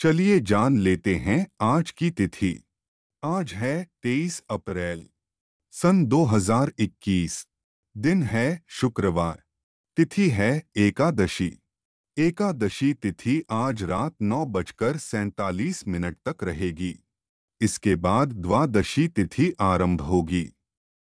चलिए जान लेते हैं आज की तिथि। आज है 23 अप्रैल, सन 2021 दिन है शुक्रवार, तिथि है एकादशी। एकादशी तिथि आज रात नौ बजकर सैंतालीस मिनट तक रहेगी। इसके बाद द्वादशी तिथि आरंभ होगी।